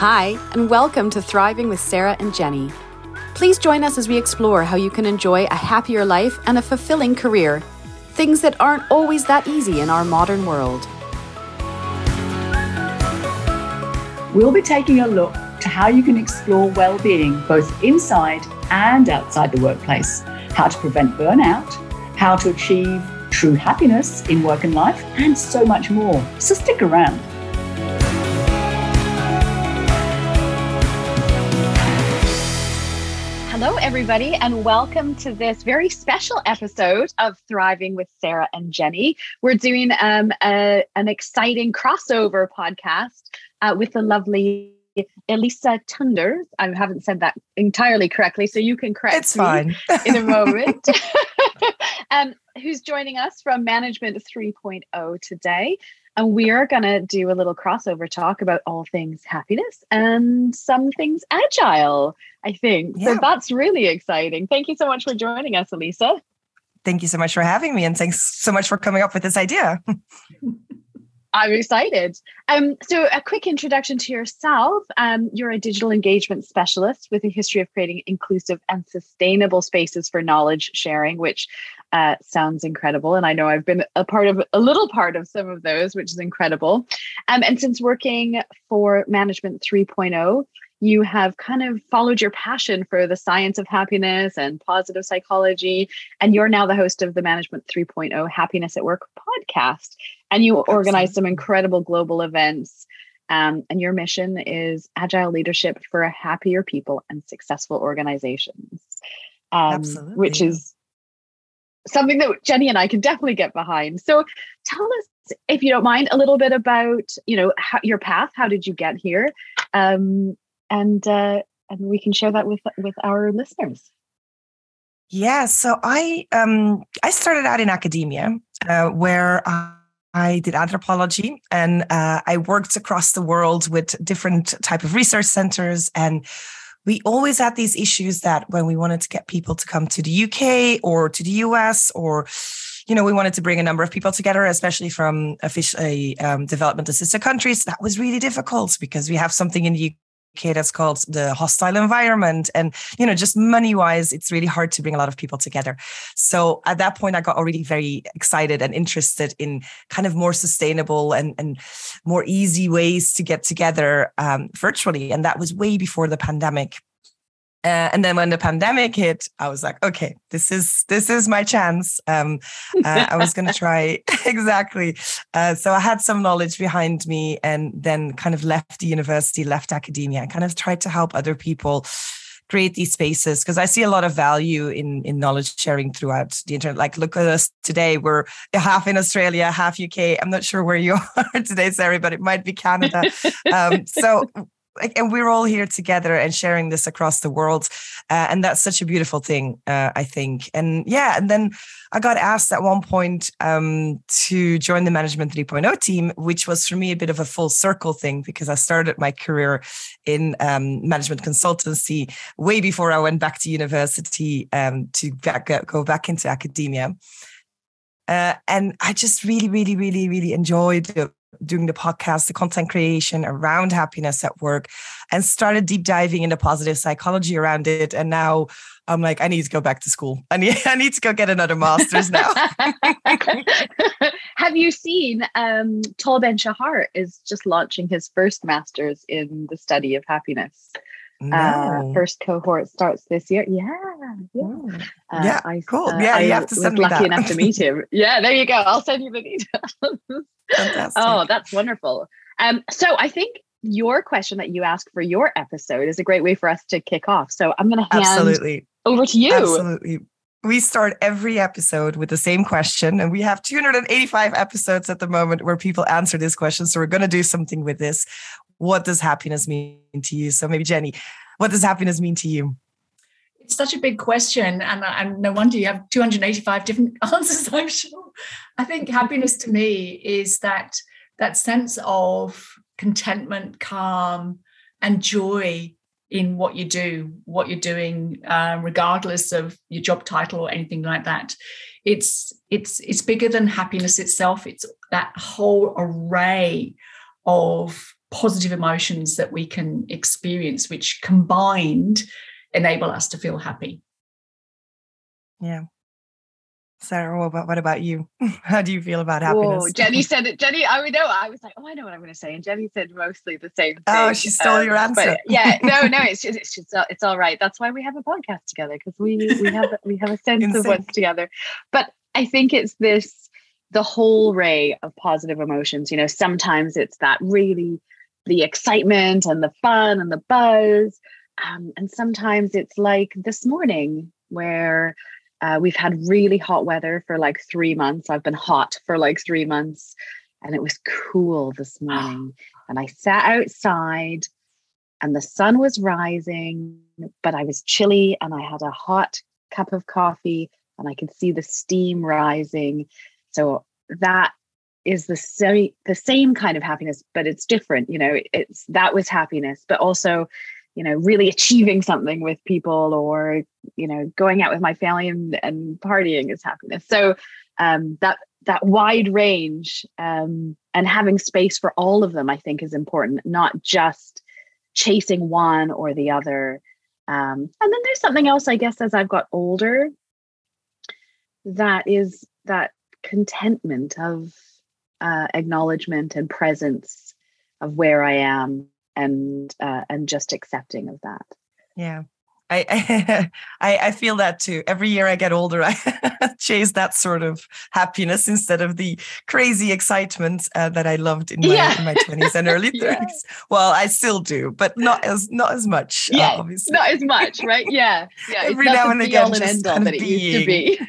Hi, and welcome to Thriving with Sarah and Jenny. Please join us as we explore how you can enjoy a happier life and a fulfilling career, things that aren't always that easy in our modern world. We'll be taking a look to how you can explore well-being both inside and outside the workplace, how to prevent burnout, how to achieve true happiness in work and life, and so much more. So stick around. Hello, everybody, and welcome to this very special episode of Thriving with Sarah and Jenny. We're doing um, a, an exciting crossover podcast uh, with the lovely Elisa Tunders. I haven't said that entirely correctly, so you can correct it's fine. in a moment. um, who's joining us from Management 3.0 today. And we are going to do a little crossover talk about all things happiness and some things agile, I think. Yeah. So that's really exciting. Thank you so much for joining us, Elisa. Thank you so much for having me. And thanks so much for coming up with this idea. I'm excited. Um, so, a quick introduction to yourself. Um, you're a digital engagement specialist with a history of creating inclusive and sustainable spaces for knowledge sharing, which uh, sounds incredible. And I know I've been a part of a little part of some of those, which is incredible. Um, and since working for Management 3.0, you have kind of followed your passion for the science of happiness and positive psychology. And you're now the host of the Management 3.0 Happiness at Work podcast. And you Absolutely. organize some incredible global events. Um, and your mission is agile leadership for a happier people and successful organizations, um, which is something that Jenny and I can definitely get behind. So tell us, if you don't mind, a little bit about you know how, your path. How did you get here? Um, and uh, and we can share that with with our listeners. Yeah, so I um, I started out in academia uh, where I did anthropology and uh, I worked across the world with different type of research centers and we always had these issues that when we wanted to get people to come to the UK or to the US or you know, we wanted to bring a number of people together, especially from officially um, development assisted countries. That was really difficult because we have something in the That's called the hostile environment. And, you know, just money wise, it's really hard to bring a lot of people together. So at that point, I got already very excited and interested in kind of more sustainable and, and more easy ways to get together um, virtually. And that was way before the pandemic. Uh, and then when the pandemic hit, I was like, okay, this is this is my chance. Um, uh, I was going to try exactly. Uh, so I had some knowledge behind me, and then kind of left the university, left academia, and kind of tried to help other people create these spaces because I see a lot of value in in knowledge sharing throughout the internet. Like, look at us today; we're half in Australia, half UK. I'm not sure where you are today, Sarah, but it might be Canada. um, so and we're all here together and sharing this across the world uh, and that's such a beautiful thing uh, i think. And yeah and then i got asked at one point um, to join the management 3.0 team which was for me a bit of a full circle thing because i started my career in um, management consultancy way before i went back to university um, to back, go back into academia. Uh, and I just really, really, really, really enjoyed doing the podcast, the content creation around happiness at work, and started deep diving into positive psychology around it. And now I'm like, I need to go back to school. I need, I need to go get another master's now. Have you seen um, Tal Ben Shahar is just launching his first master's in the study of happiness? Uh, no. Uh, first cohort starts this year. Yeah, yeah, uh, yeah. I, cool. Uh, yeah, you have to send was lucky that. enough to meet him. Yeah, there you go. I'll send you the details. Fantastic. Oh, that's wonderful. Um, so I think your question that you asked for your episode is a great way for us to kick off. So I'm going to hand Absolutely. over to you. Absolutely. We start every episode with the same question, and we have 285 episodes at the moment where people answer this question. So we're going to do something with this. What does happiness mean to you? So maybe Jenny, what does happiness mean to you? It's such a big question, and, and no wonder you have 285 different answers. I'm sure. I think happiness to me is that that sense of contentment, calm, and joy in what you do, what you're doing, um, regardless of your job title or anything like that. It's it's it's bigger than happiness itself. It's that whole array of positive emotions that we can experience, which combined enable us to feel happy. Yeah. Sarah, what about, what about you? How do you feel about happiness? Whoa, Jenny said it. Jenny, I know. I was like, oh, I know what I'm going to say. And Jenny said mostly the same oh, thing. Oh, she stole um, your answer. yeah, no, no, it's just, it's just, it's all right. That's why we have a podcast together because we we have we have a sense of sync. what's together. But I think it's this the whole array of positive emotions. You know, sometimes it's that really the excitement and the fun and the buzz. Um, and sometimes it's like this morning where uh, we've had really hot weather for like three months. I've been hot for like three months, and it was cool this morning. and I sat outside, and the sun was rising, but I was chilly, and I had a hot cup of coffee, and I could see the steam rising. So that is the same the same kind of happiness, but it's different. You know, it's that was happiness, but also you know really achieving something with people or you know going out with my family and, and partying is happiness so um, that that wide range um, and having space for all of them i think is important not just chasing one or the other um, and then there's something else i guess as i've got older that is that contentment of uh, acknowledgement and presence of where i am and uh, and just accepting of that yeah I, I I feel that too. Every year I get older, I chase that sort of happiness instead of the crazy excitement uh, that I loved in my yeah. in my twenties and early thirties. yeah. Well, I still do, but not as not as much. Uh, yeah, uh, obviously. not as much, right? Yeah, yeah. Every now and again, just kind of that it used to be.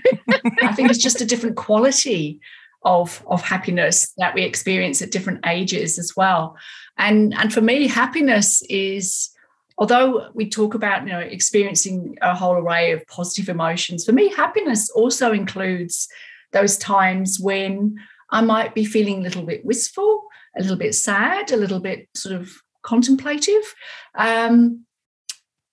I think it's just a different quality of of happiness that we experience at different ages as well. And and for me, happiness is although we talk about you know experiencing a whole array of positive emotions for me happiness also includes those times when i might be feeling a little bit wistful a little bit sad a little bit sort of contemplative um,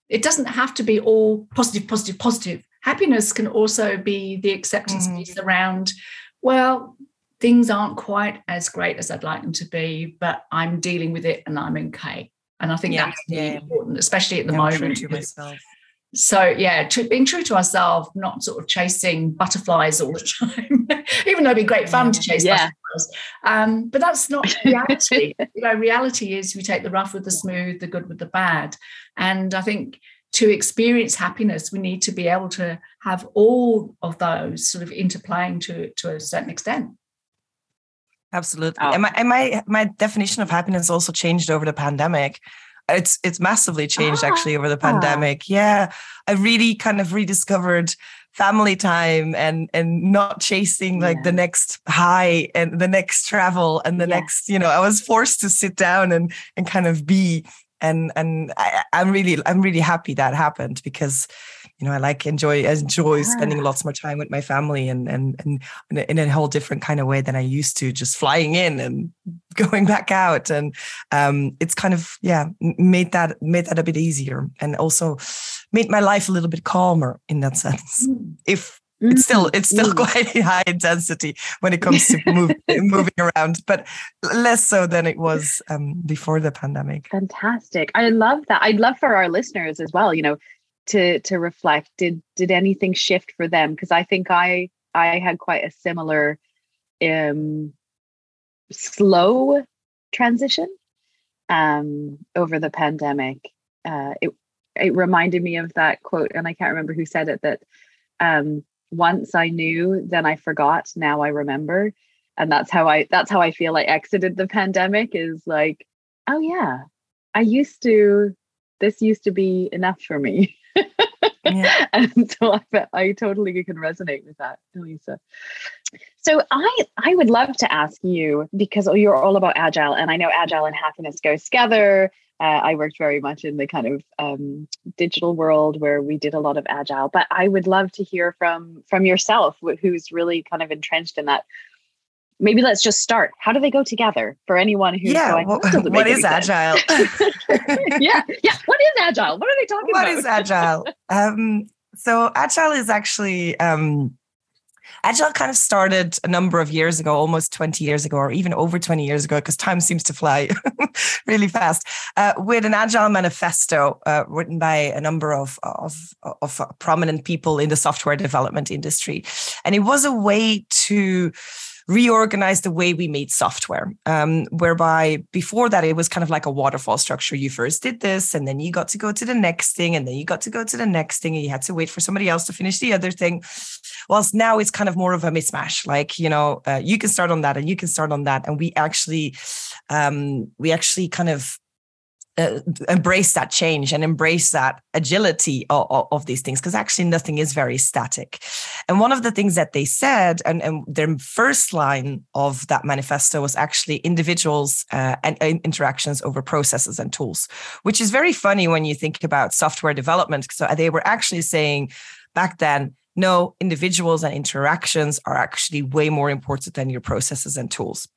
it doesn't have to be all positive positive positive happiness can also be the acceptance mm. piece around well things aren't quite as great as i'd like them to be but i'm dealing with it and i'm okay and I think yeah, that's really yeah. important, especially at the yeah, moment. True to myself. So yeah, being true to ourselves, not sort of chasing butterflies all the time, even though it'd be great fun to chase yeah. butterflies. Um, but that's not reality. you know, reality is we take the rough with the smooth, the good with the bad. And I think to experience happiness, we need to be able to have all of those sort of interplaying to to a certain extent. Absolutely. Oh. And, my, and my my definition of happiness also changed over the pandemic. It's it's massively changed ah. actually over the pandemic. Yeah. I really kind of rediscovered family time and and not chasing like yeah. the next high and the next travel and the yeah. next, you know, I was forced to sit down and and kind of be and and I, I'm really I'm really happy that happened because you know I like enjoy enjoy yeah. spending lots more time with my family and and and in a, in a, whole different kind of way than I used to just flying in and going back out and um, it's kind of yeah made that made that a bit easier and also made my life a little bit calmer in that sense mm. if it's still it's still mm. quite high intensity when it comes to move, moving around, but less so than it was um, before the pandemic. Fantastic! I love that. I'd love for our listeners as well. You know, to to reflect. Did did anything shift for them? Because I think I I had quite a similar um, slow transition um, over the pandemic. Uh, it it reminded me of that quote, and I can't remember who said it. That um, once I knew, then I forgot. Now I remember. And that's how I that's how I feel I exited the pandemic is like, oh yeah, I used to this used to be enough for me. Yeah. and so I, I totally can resonate with that, Elisa. So I I would love to ask you because you're all about agile, and I know agile and happiness goes together. Uh, I worked very much in the kind of um, digital world where we did a lot of agile, but I would love to hear from from yourself, who's really kind of entrenched in that. Maybe let's just start. How do they go together for anyone who's yeah, going? Well, what is agile? yeah, yeah. What is agile? What are they talking what about? What is agile? Um, so agile is actually um, Agile kind of started a number of years ago, almost 20 years ago, or even over 20 years ago, because time seems to fly really fast, uh, with an Agile manifesto uh, written by a number of, of, of prominent people in the software development industry. And it was a way to reorganize the way we made software, um, whereby before that it was kind of like a waterfall structure. You first did this, and then you got to go to the next thing, and then you got to go to the next thing, and you had to wait for somebody else to finish the other thing. Whilst now it's kind of more of a mismatch. Like you know, uh, you can start on that, and you can start on that, and we actually, um, we actually kind of uh, embrace that change and embrace that agility of, of, of these things because actually nothing is very static. And one of the things that they said and, and their first line of that manifesto was actually individuals uh, and uh, interactions over processes and tools which is very funny when you think about software development. So they were actually saying back then no individuals and interactions are actually way more important than your processes and tools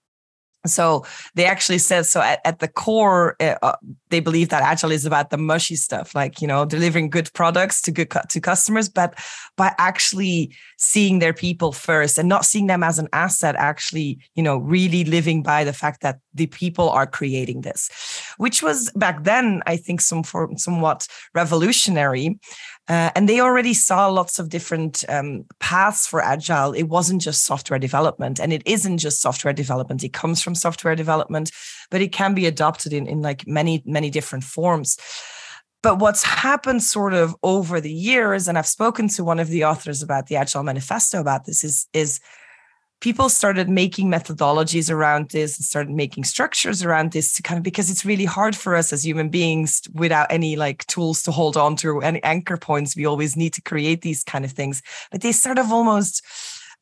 so they actually said so at, at the core uh, uh, they believe that agile is about the mushy stuff like you know delivering good products to good to customers but by actually seeing their people first and not seeing them as an asset actually you know really living by the fact that the people are creating this which was back then i think some somewhat revolutionary uh, and they already saw lots of different um, paths for agile. It wasn't just software development, and it isn't just software development. It comes from software development, but it can be adopted in, in like many, many different forms. But what's happened sort of over the years, and I've spoken to one of the authors about the Agile Manifesto about this, is, is people started making methodologies around this and started making structures around this to kind of because it's really hard for us as human beings without any like tools to hold on to any anchor points. We always need to create these kind of things. But they sort of almost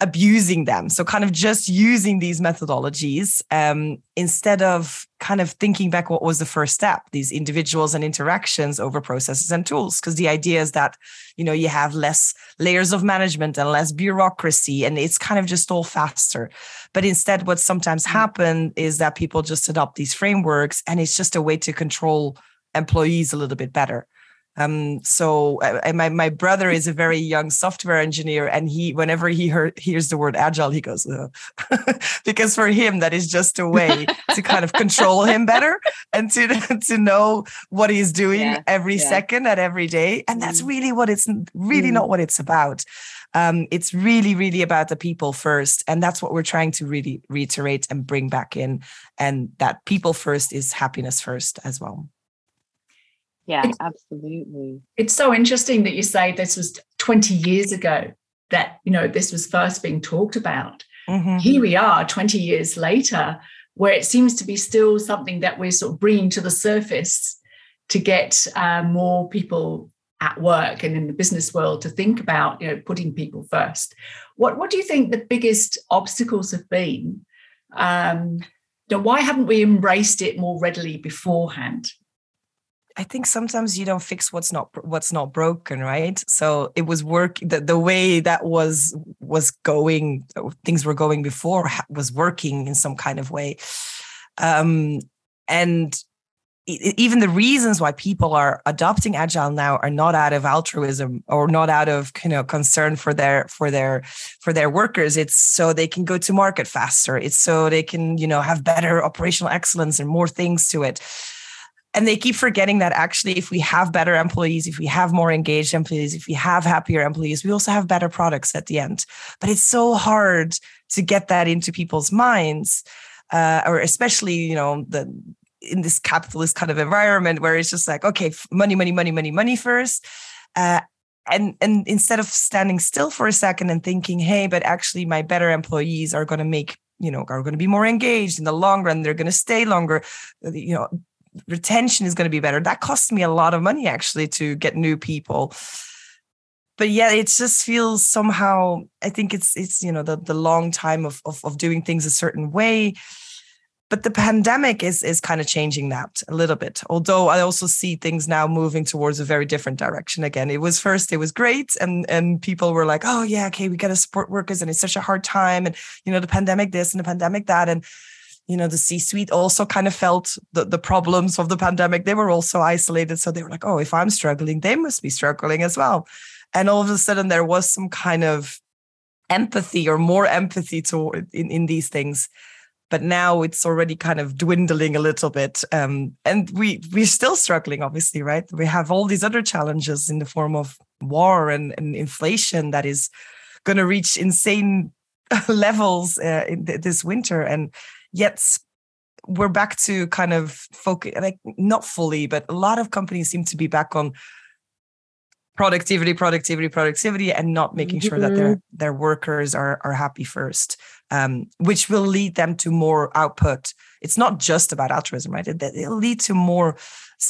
abusing them. So kind of just using these methodologies um, instead of kind of thinking back what was the first step, these individuals and interactions over processes and tools. Because the idea is that, you know, you have less layers of management and less bureaucracy and it's kind of just all faster. But instead, what sometimes mm. happen is that people just adopt these frameworks and it's just a way to control employees a little bit better. Um, so uh, my my brother is a very young software engineer, and he whenever he heard, hears the word agile, he goes because for him that is just a way to kind of control him better and to to know what he's doing yeah, every yeah. second at every day, and that's mm. really what it's really mm. not what it's about. Um, it's really really about the people first, and that's what we're trying to really reiterate and bring back in, and that people first is happiness first as well. Yeah, it's, absolutely. It's so interesting that you say this was 20 years ago that, you know, this was first being talked about. Mm-hmm. Here we are 20 years later, where it seems to be still something that we're sort of bringing to the surface to get uh, more people at work and in the business world to think about, you know, putting people first. What, what do you think the biggest obstacles have been? Um, why haven't we embraced it more readily beforehand? I think sometimes you don't fix what's not what's not broken, right? So it was work the, the way that was was going, things were going before was working in some kind of way, um, and even the reasons why people are adopting agile now are not out of altruism or not out of you know concern for their for their for their workers. It's so they can go to market faster. It's so they can you know have better operational excellence and more things to it and they keep forgetting that actually if we have better employees if we have more engaged employees if we have happier employees we also have better products at the end. But it's so hard to get that into people's minds uh, or especially you know the in this capitalist kind of environment where it's just like okay money money money money money first. Uh, and and instead of standing still for a second and thinking hey but actually my better employees are going to make you know are going to be more engaged in the long run. They're going to stay longer. You know retention is going to be better. That costs me a lot of money actually to get new people. But yeah, it just feels somehow. I think it's it's you know the the long time of of, of doing things a certain way. But the pandemic is is kind of changing that a little bit. Although I also see things now moving towards a very different direction again. It was first, it was great, and and people were like, oh yeah, okay, we got to support workers, and it's such a hard time, and you know the pandemic this and the pandemic that, and you know the c-suite also kind of felt the, the problems of the pandemic. They were also isolated so they were like oh if i'm struggling they must be struggling as well. And all of a sudden there was some kind of empathy or more empathy to in, in these things. But now it's already kind of dwindling a little bit um, and we we're still struggling obviously right? We have all these other challenges in the form of war and, and inflation that is going to reach insane levels uh, in th- this winter. And yet we're back to kind of focus like not fully but a lot of companies seem to be back on productivity productivity productivity and not making sure that their mm-hmm. their workers are are happy first um, which will lead them to more output. It's not just about altruism right? It, will lead to more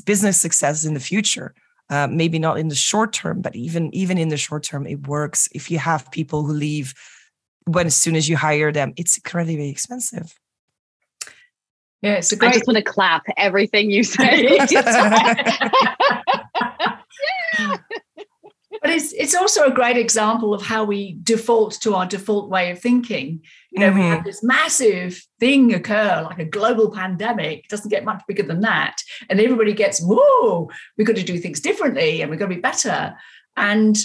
business success in the future. Uh, maybe not in the short term but even even in the short term it works. If you have people who leave when as soon as you hire them it's incredibly expensive yeah it's a great i just want to clap everything you say but it's it's also a great example of how we default to our default way of thinking. You know, mm-hmm. we have mm-hmm. this massive thing occur, like a global pandemic. It doesn't get much bigger than that, and everybody gets, "Whoa, we've got to do things differently, and we've got to be better." And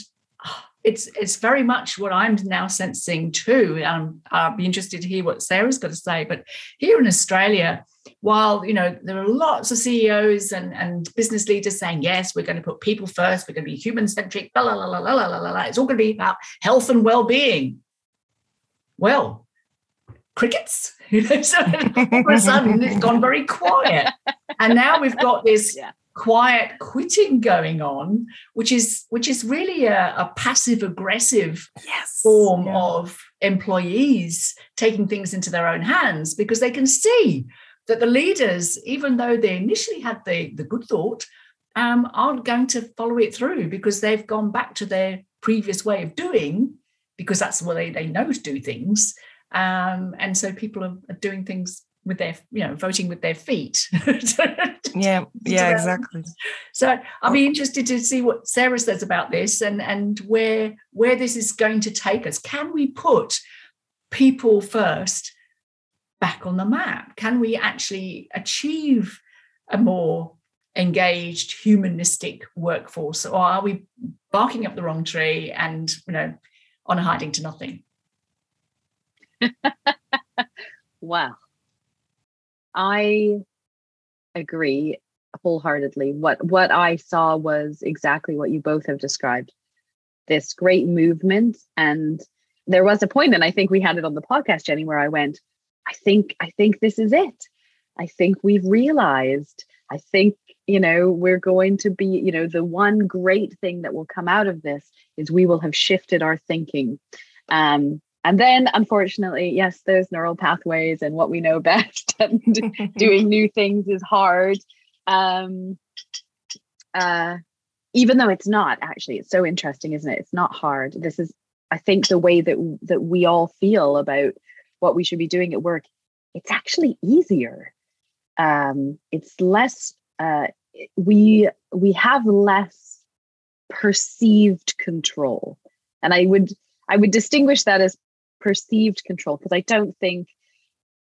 it's it's very much what I'm now sensing too. Um, I'll be interested to hear what Sarah's got to say. But here in Australia, while you know there are lots of CEOs and, and business leaders saying yes, we're going to put people first, we're going to be human centric, la la la la la la la. It's all going to be about health and well being. Well, crickets. So all of a sudden it's gone very quiet, and now we've got this yeah quiet quitting going on which is which is really a, a passive aggressive yes. form yeah. of employees taking things into their own hands because they can see that the leaders even though they initially had the the good thought um, aren't going to follow it through because they've gone back to their previous way of doing because that's the way they know to do things um, and so people are, are doing things with their you know voting with their feet. Yeah yeah exactly. So i'll be interested to see what sarah says about this and and where where this is going to take us. Can we put people first back on the map? Can we actually achieve a more engaged humanistic workforce or are we barking up the wrong tree and you know on a hiding to nothing? Wow I agree wholeheartedly. What what I saw was exactly what you both have described. This great movement and there was a point and I think we had it on the podcast Jenny where I went I think I think this is it. I think we've realized I think you know we're going to be you know the one great thing that will come out of this is we will have shifted our thinking um and then, unfortunately, yes, there's neural pathways and what we know best, and doing new things is hard. Um, uh, even though it's not actually, it's so interesting, isn't it? It's not hard. This is, I think, the way that that we all feel about what we should be doing at work. It's actually easier. Um, it's less. Uh, we we have less perceived control, and I would I would distinguish that as perceived control because I don't think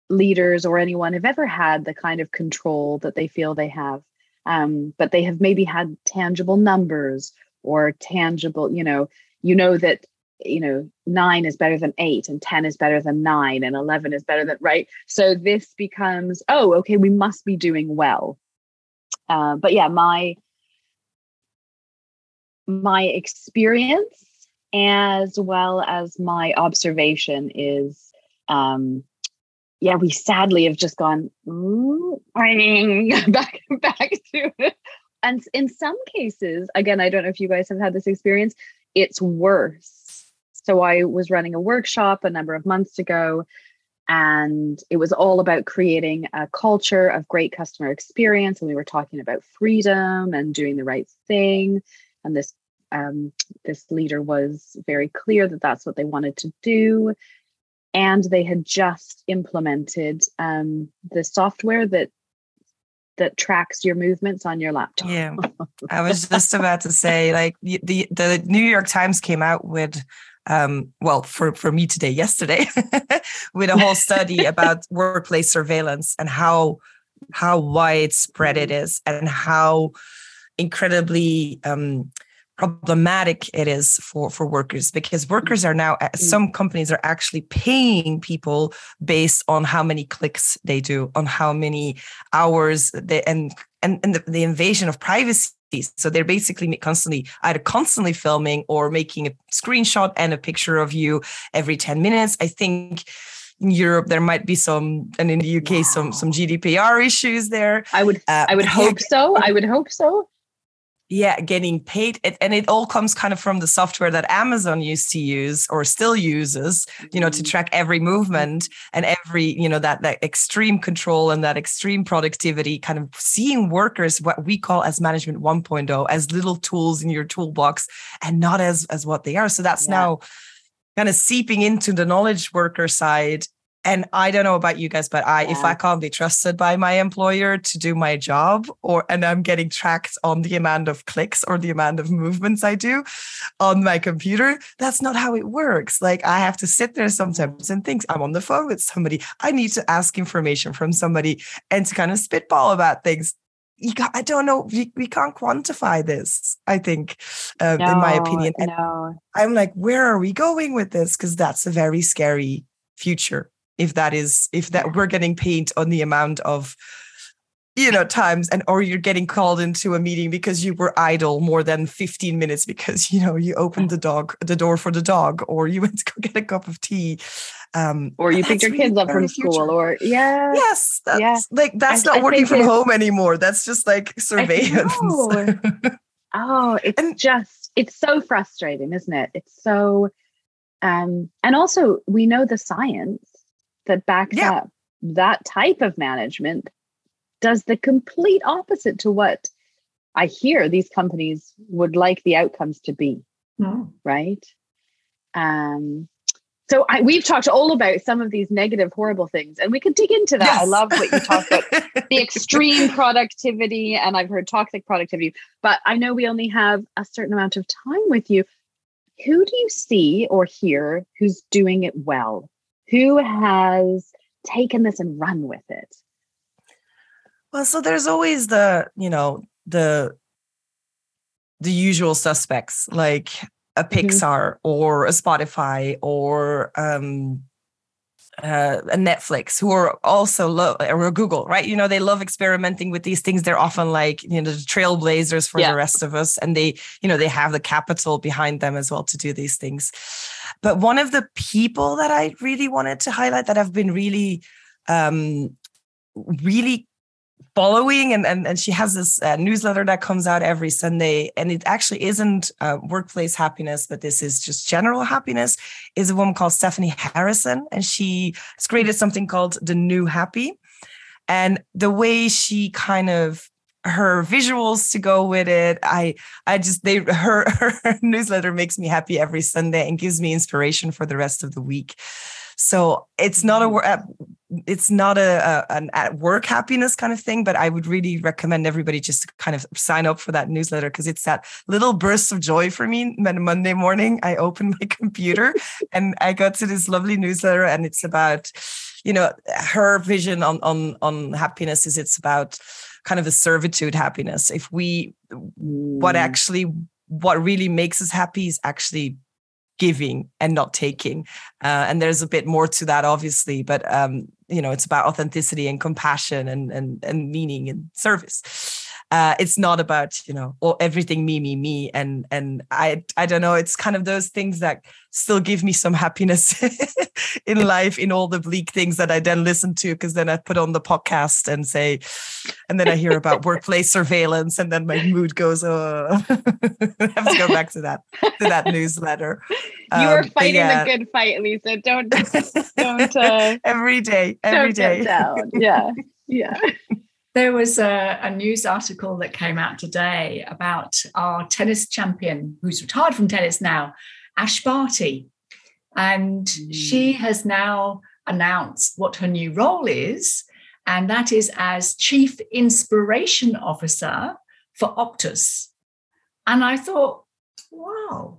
leaders or anyone have ever had the kind of control that they feel they have. Um, but they have maybe had tangible numbers or tangible, you know, you know that you know nine is better than eight and 10 is better than nine and 11 is better than right so this becomes oh okay we must be doing well uh, but yeah my my experience as well as my observation is um yeah we sadly have just gone back back to it. And in some cases again i don't know if you guys have had this experience it's worse. So i was running a workshop a number of months ago and it was all about creating a culture of great customer experience and we were talking about freedom and doing the right thing and this um, this leader was very clear that that's what they wanted to do. And they had just implemented um, the software that that tracks your movements on your laptop. Yeah, I was just about to say, like the the New York Times came out with, um, well, for for me today, yesterday, with a whole study about workplace surveillance and how how widespread it mm-hmm. and how incredibly um, problematic it is for for workers because workers are now mm. some companies are actually paying people based on how many clicks they do on how many hours they and and, and the, the invasion of privacy so they're basically constantly either constantly filming or making a screenshot and a picture of you every 10 minutes i think in Europe there might be some, and in the UK wow. some some GDPR issues there. I would uh, I would hope so. I would hope so. Yeah, getting paid, and it all comes kind of from the software that Amazon used to use or still uses, you know, to mm-hmm. track every movement and every, you know, that that extreme control and that extreme productivity. Kind of seeing workers what we call as management 1.0 as little tools in your toolbox, and not as as what they are. So that's yeah. now kind of seeping into the knowledge worker side and i don't know about you guys but i yeah. if i can't be trusted by my employer to do my job or and i'm getting tracked on the amount of clicks or the amount of movements i do on my computer that's not how it works like i have to sit there sometimes and think i'm on the phone with somebody i need to ask information from somebody and to kind of spitball about things you got, I don't know. We, we can't quantify this. I think, uh, no, in my opinion, and no. I'm like, where are we going with this? Because that's a very scary future. If that is, if that we're getting paid on the amount of you know times and or you're getting called into a meeting because you were idle more than 15 minutes because you know you opened the dog the door for the dog or you went to go get a cup of tea. Um or you picked your really kids up from school or yeah. Yes that's yeah. like that's I, not I working from home anymore. That's just like surveillance. Oh it's and, just it's so frustrating isn't it? It's so um and also we know the science that backs yeah. up that type of management does the complete opposite to what I hear these companies would like the outcomes to be. Mm. Right. Um, so I, we've talked all about some of these negative, horrible things, and we could dig into that. Yes. I love what you talked about the extreme productivity, and I've heard toxic productivity, but I know we only have a certain amount of time with you. Who do you see or hear who's doing it well? Who has taken this and run with it? Well, so there's always the, you know, the the usual suspects like a mm-hmm. Pixar mm-hmm. or a Spotify or um uh, Netflix who are also love or Google, right? You know, they love experimenting with these things. They're often like, you know, the trailblazers for yeah. the rest of us. And they, you know, they have the capital behind them as well to do these things. But one of the people that I really wanted to highlight that have been really, um, really following and, and and she has this uh, newsletter that comes out every sunday and it actually isn't uh, workplace happiness but this is just general happiness is a woman called stephanie harrison and she has created something called the new happy and the way she kind of her visuals to go with it i i just they her, her newsletter makes me happy every sunday and gives me inspiration for the rest of the week so it's not a mm-hmm. It's not a, a, an at work happiness kind of thing, but I would really recommend everybody just to kind of sign up for that newsletter because it's that little burst of joy for me. When Monday morning I open my computer and I got to this lovely newsletter, and it's about you know her vision on on on happiness is it's about kind of a servitude happiness. If we what mm. actually what really makes us happy is actually giving and not taking. Uh, and there's a bit more to that, obviously, but um, you know, it's about authenticity and compassion and and and meaning and service. Uh, it's not about you know or everything me me me and and I I don't know. It's kind of those things that still give me some happiness in life in all the bleak things that I then listen to because then I put on the podcast and say, and then I hear about workplace surveillance and then my mood goes, oh, I have to go back to that to that newsletter. You are um, fighting yeah. the good fight, Lisa. Don't don't uh, every day, every day. down. Yeah, yeah. There was a, a, news article that came out today about our tennis champion who's retired from tennis now, Ash Barty. And mm. she has now announced what her new role is, and that is as Chief Inspiration Officer for Optus. And I thought, wow.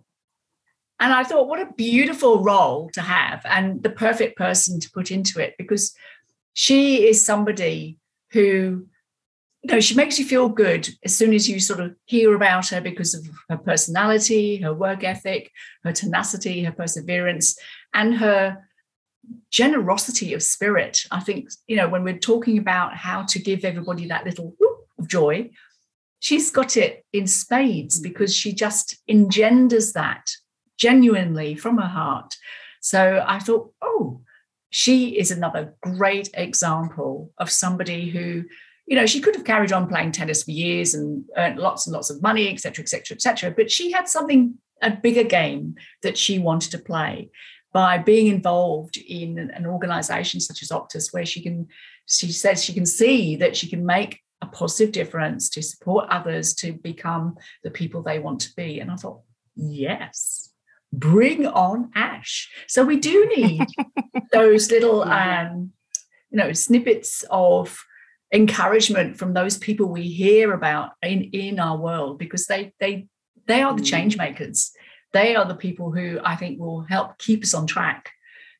And I thought, what a beautiful role to have, and the perfect person to put into it because she is somebody who no, she makes you feel good as soon as you sort of hear about her because of her personality, her work ethic, her tenacity, her perseverance, and her generosity of spirit. I think, you know, when we're talking about how to give everybody that little whoop of joy, she's got it in spades because she just engenders that genuinely from her heart. So I thought, oh, she is another great example of somebody who you know, she could have carried on playing tennis for years and earned lots and lots of money, etc etc et cetera, et cetera. But she had something, a bigger game that she wanted to play by being involved in an organization such as Optus, where she can, she says she can see that she can make a positive difference to support others to become the people they want to be. And I thought, yes, bring on Ash. So we do need those little, um, you know, snippets of encouragement from those people we hear about in in our world because they they they are the mm. change makers they are the people who i think will help keep us on track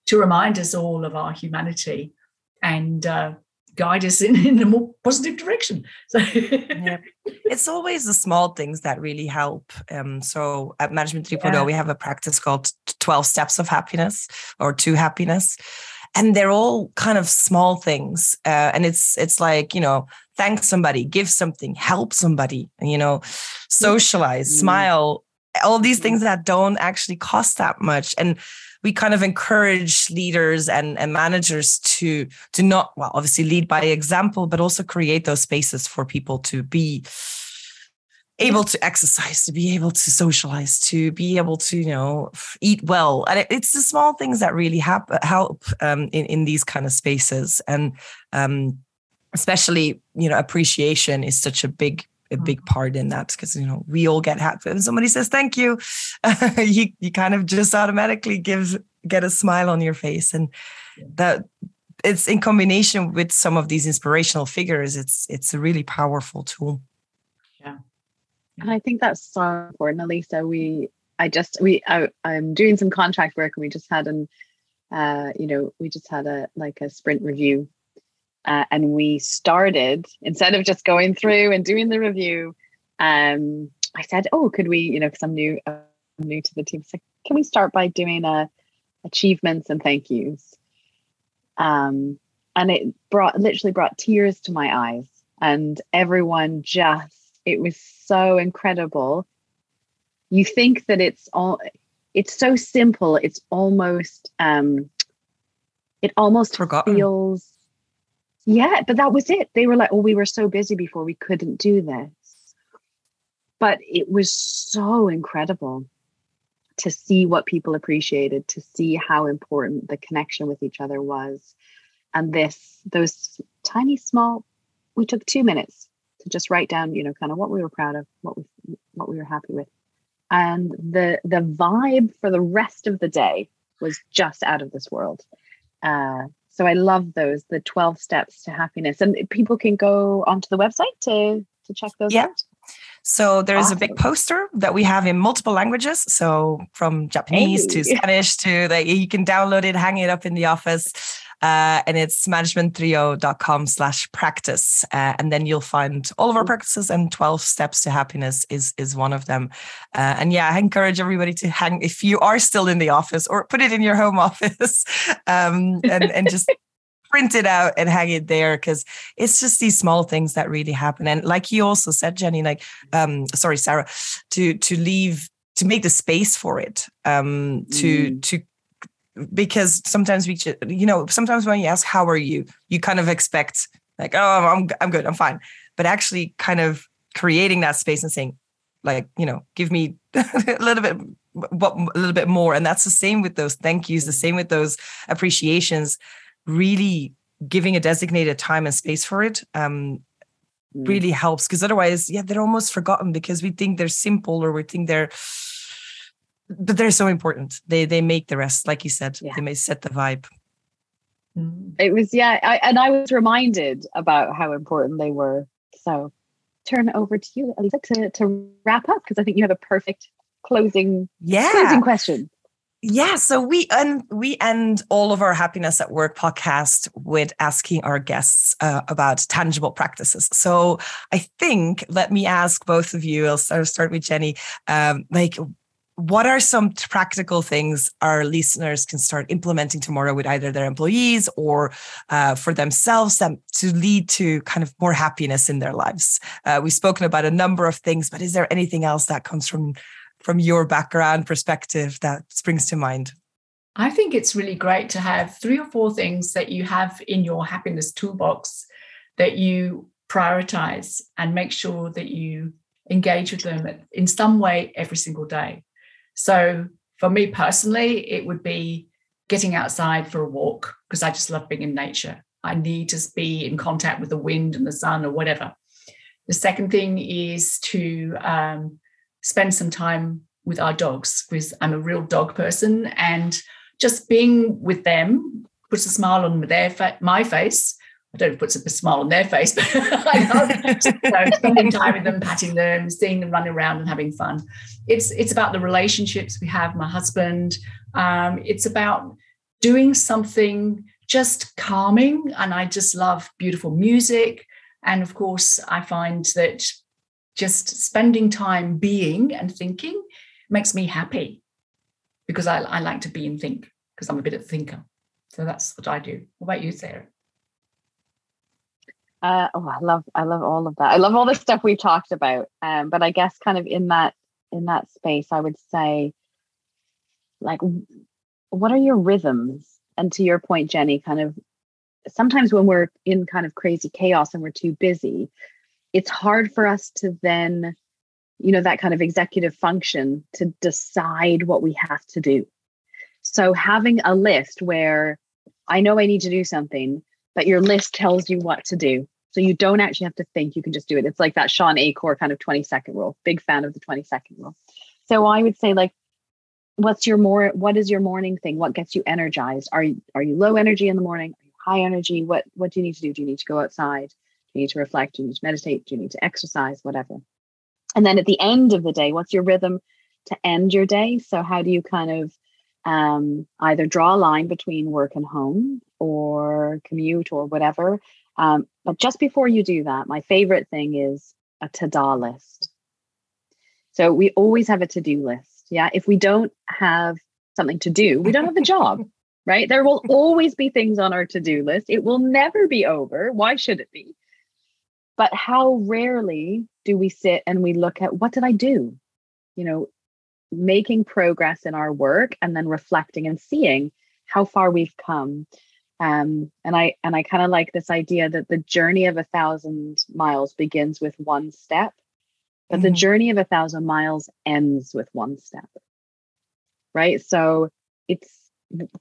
to remind us all of our humanity and uh, guide us in, in a more positive direction so yeah. it's always the small things that really help um, so at management 3.0 yeah. we have a practice called 12 steps of happiness or to happiness and they're all kind of small things uh, and it's it's like you know thank somebody give something help somebody you know socialize mm-hmm. smile all these things that don't actually cost that much and we kind of encourage leaders and, and managers to to not well obviously lead by example but also create those spaces for people to be able to exercise, to be able to socialize, to be able to, you know, eat well. And it's the small things that really help help um, in, in these kind of spaces. And um, especially, you know, appreciation is such a big a big mm-hmm. part in that because you know we all get happy when somebody says thank you. You you kind of just automatically give get a smile on your face and that it's in combination with some of these inspirational figures it's it's a really powerful tool. Yeah, and I think that's so important, Elisa. We, I just, we, I, I'm doing some contract work, and we just had an, uh, you know, we just had a like a sprint review, uh, and we started instead of just going through and doing the review. Um, I said, "Oh, could we, you know, because I'm new, I'm new to the team, so can we start by doing a uh, achievements and thank yous?" Um, and it brought literally brought tears to my eyes, and everyone just it was so incredible. You think that it's all it's so simple, it's almost um it almost Forgotten. feels yeah, but that was it. They were like, oh, we were so busy before we couldn't do this. But it was so incredible to see what people appreciated, to see how important the connection with each other was. And this, those tiny small, we took two minutes to just write down, you know, kind of what we were proud of, what we what we were happy with. And the the vibe for the rest of the day was just out of this world. Uh, so I love those, the 12 steps to happiness. And people can go onto the website to to check those yeah. out. So there's awesome. a big poster that we have in multiple languages. So from Japanese hey. to Spanish to like you can download it, hang it up in the office. Uh, and it's management3.0.com slash practice. Uh, and then you'll find all of our practices and 12 steps to happiness is, is one of them. Uh, and yeah, I encourage everybody to hang, if you are still in the office or put it in your home office um, and, and just print it out and hang it there because it's just these small things that really happen. And like you also said, Jenny, like, um, sorry, Sarah, to, to leave, to make the space for it, um, to, mm. to because sometimes we you know sometimes when you ask how are you? you kind of expect like oh i'm i'm good i'm fine. But actually kind of creating that space and saying like you know give me a little bit what a little bit more. And that's the same with those thank yous the same with those appreciations really giving a designated time and space for it um mm. really helps because otherwise yeah they're almost forgotten because we think they're simple or we think they're but they're so important. They they make the rest, like you said, yeah. they may set the vibe. Mm. It was yeah, I, and I was reminded about how important they were. So turn over to you, Elisa, to to wrap up because I think you have a perfect closing yeah closing question. Yeah, so we end we end all of our happiness at work podcast with asking our guests uh, about tangible practices. So I think, let me ask both of you, I'll start, start with Jenny, um, like, what are some practical things our listeners can start implementing tomorrow with either their employees or uh, for themselves um, to lead to kind of more happiness in their lives? Uh, we've spoken about a number of things, but is there anything else that comes from from your background perspective that springs to mind? I think it's really great to have three or four things that you have in your happiness toolbox that you prioritize and make sure that you engage with them in some way every single day. So, for me personally, it would be getting outside for a walk because I just love being in nature. I need to be in contact with the wind and the sun or whatever. The second thing is to um, spend some time with our dogs because I'm a real dog person and just being with them puts a smile on their fa- my face. I don't puts a smile on their face, but I know, spending time with them, patting them, seeing them run around and having fun. It's it's about the relationships we have. My husband. Um, it's about doing something just calming, and I just love beautiful music. And of course, I find that just spending time being and thinking makes me happy because I, I like to be and think because I'm a bit of a thinker. So that's what I do. What about you, Sarah? Uh, oh, I love I love all of that. I love all the stuff we've talked about. Um, but I guess kind of in that in that space, I would say, like, what are your rhythms? And to your point, Jenny, kind of sometimes when we're in kind of crazy chaos and we're too busy, it's hard for us to then you know that kind of executive function to decide what we have to do so having a list where i know i need to do something but your list tells you what to do so you don't actually have to think you can just do it. It's like that Shawn Achor kind of 20 second rule. Big fan of the 20 second rule. So i would say like what's your more what is your morning thing? What gets you energized? Are you are you low energy in the morning? Are you high energy? What what do you need to do? Do you need to go outside? Do you need to reflect, Do you need to meditate, Do you need to exercise, whatever. And then at the end of the day, what's your rhythm to end your day? So, how do you kind of um, either draw a line between work and home or commute or whatever? Um, but just before you do that, my favorite thing is a to do list. So, we always have a to do list. Yeah. If we don't have something to do, we don't have a job. right? There will always be things on our to do list. It will never be over. Why should it be? But how rarely do we sit and we look at what did I do? You know, making progress in our work and then reflecting and seeing how far we've come. Um, and I and I kind of like this idea that the journey of a thousand miles begins with one step, but mm-hmm. the journey of a thousand miles ends with one step. Right. So it's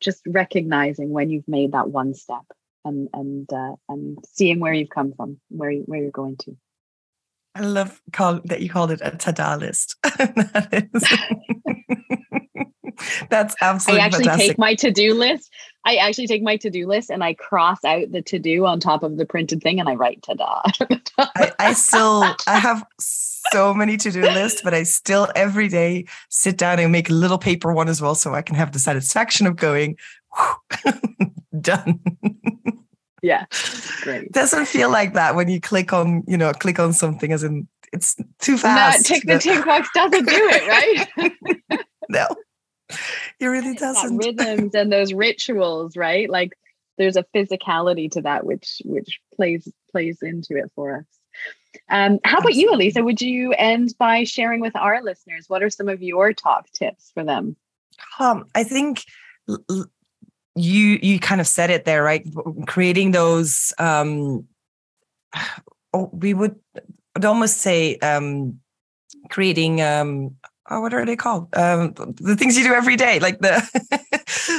just recognizing when you've made that one step and and uh, and seeing where you've come from, where you, where you're going to. I love call, that you called it a tada list. that is, that's absolutely. I actually fantastic. take my to do list. I actually take my to do list and I cross out the to do on top of the printed thing and I write tada. I, I still I have so many to do lists, but I still every day sit down and make a little paper one as well, so I can have the satisfaction of going done. yeah, great. Doesn't feel like that when you click on, you know, click on something as in it's too fast. No, tick the tick box doesn't do it, right? It really doesn't. rhythms and those rituals, right? Like there's a physicality to that which which plays plays into it for us. Um, how about you, Elisa? Would you end by sharing with our listeners what are some of your top tips for them? Um, I think you you kind of said it there right creating those um oh, we would I'd almost say um creating um oh, what are they called? Um the things you do every day like the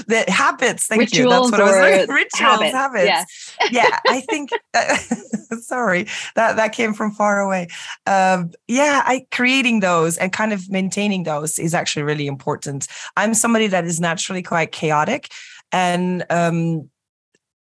the habits. Thank rituals you. That's what i was. Like rituals habits, habits. Yeah. yeah i think sorry that that came from far away. Um yeah i creating those and kind of maintaining those is actually really important. I'm somebody that is naturally quite chaotic and um,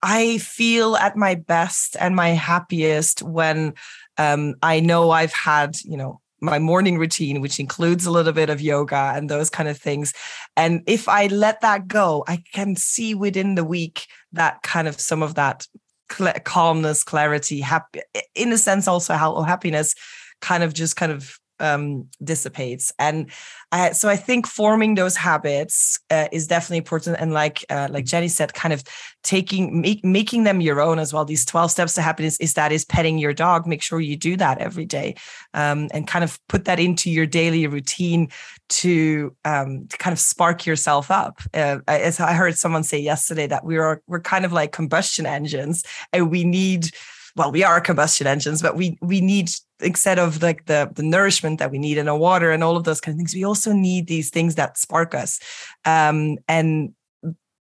I feel at my best and my happiest when um, I know I've had, you know, my morning routine, which includes a little bit of yoga and those kind of things. And if I let that go, I can see within the week that kind of some of that cl- calmness, clarity, happy, in a sense, also how happiness kind of just kind of um, dissipates. And uh, so I think forming those habits uh, is definitely important. And like uh, like Jenny said, kind of taking make, making them your own as well. These twelve steps to happiness is that is petting your dog. Make sure you do that every day, um, and kind of put that into your daily routine to, um, to kind of spark yourself up. Uh, as I heard someone say yesterday that we are we're kind of like combustion engines, and we need well, we are combustion engines, but we we need instead of like the the nourishment that we need in our water and all of those kind of things, we also need these things that spark us. Um, and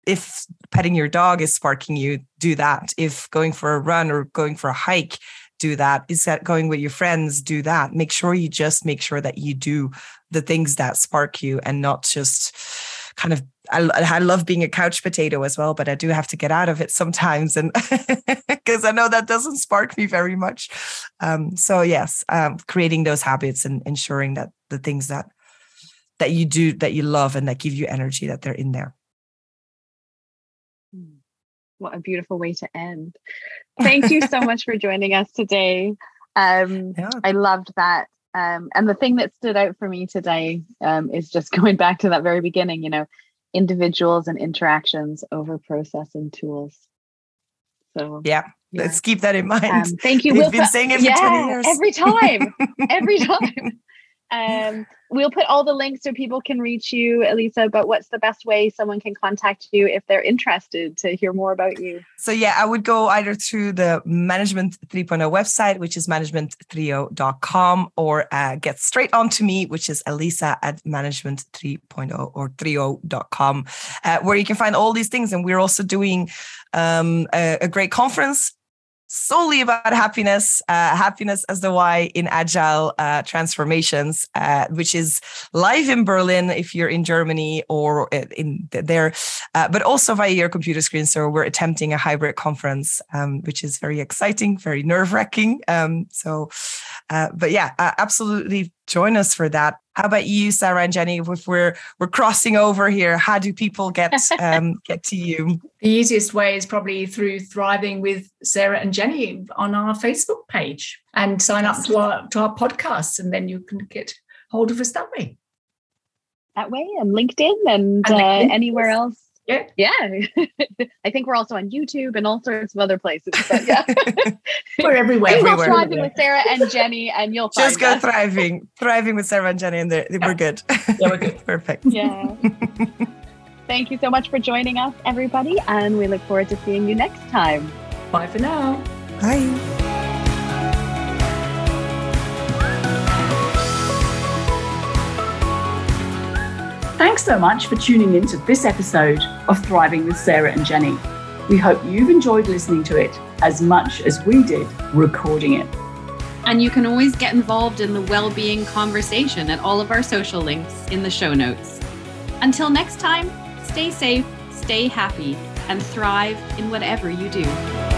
if petting your dog is sparking you, do that. If going for a run or going for a hike, do that. Is that going with your friends? Do that. Make sure you just make sure that you do the things that spark you and not just kind of I, I love being a couch potato as well, but I do have to get out of it sometimes, and because I know that doesn't spark me very much. Um, so yes, um, creating those habits and ensuring that the things that that you do that you love and that give you energy that they're in there. Hmm. What a beautiful way to end. Thank you so much for joining us today. Um, yeah. I loved that. Um, and the thing that stood out for me today um, is just going back to that very beginning, you know, individuals and interactions over process and tools. So yeah, yeah. let's keep that in mind. Um, thank you. We've been saying it for yeah, 20 years. Every time. every time. Um, we'll put all the links so people can reach you, Elisa. But what's the best way someone can contact you if they're interested to hear more about you? So, yeah, I would go either through the Management 3.0 website, which is management30.com, or uh, get straight on to me, which is Elisa at management 3.0 or 30.com, uh, where you can find all these things. And we're also doing um, a, a great conference solely about happiness, uh, happiness as the why in agile uh, transformations, uh, which is live in Berlin if you're in Germany or in there, uh, but also via your computer screen. So we're attempting a hybrid conference, um, which is very exciting, very nerve wracking. Um, so, uh, but yeah, absolutely join us for that. How about you, Sarah and Jenny? If we're we're crossing over here, how do people get um, get to you? The easiest way is probably through Thriving with Sarah and Jenny on our Facebook page and sign up to our to our podcast, and then you can get hold of us that way. That way, and LinkedIn and, and LinkedIn. Uh, anywhere else yeah. Yeah. I think we're also on YouTube and all sorts of other places. But yeah. we're everywhere. Google everywhere, thriving everywhere. with Sarah and Jenny and you'll just go us. thriving. Thriving with Sarah and Jenny and yeah. we're good. Yeah, we're good. Perfect. Yeah. Thank you so much for joining us, everybody, and we look forward to seeing you next time. Bye for now. Bye. Thanks so much for tuning in to this episode of Thriving with Sarah and Jenny. We hope you've enjoyed listening to it as much as we did recording it. And you can always get involved in the well-being conversation at all of our social links in the show notes. Until next time, stay safe, stay happy, and thrive in whatever you do.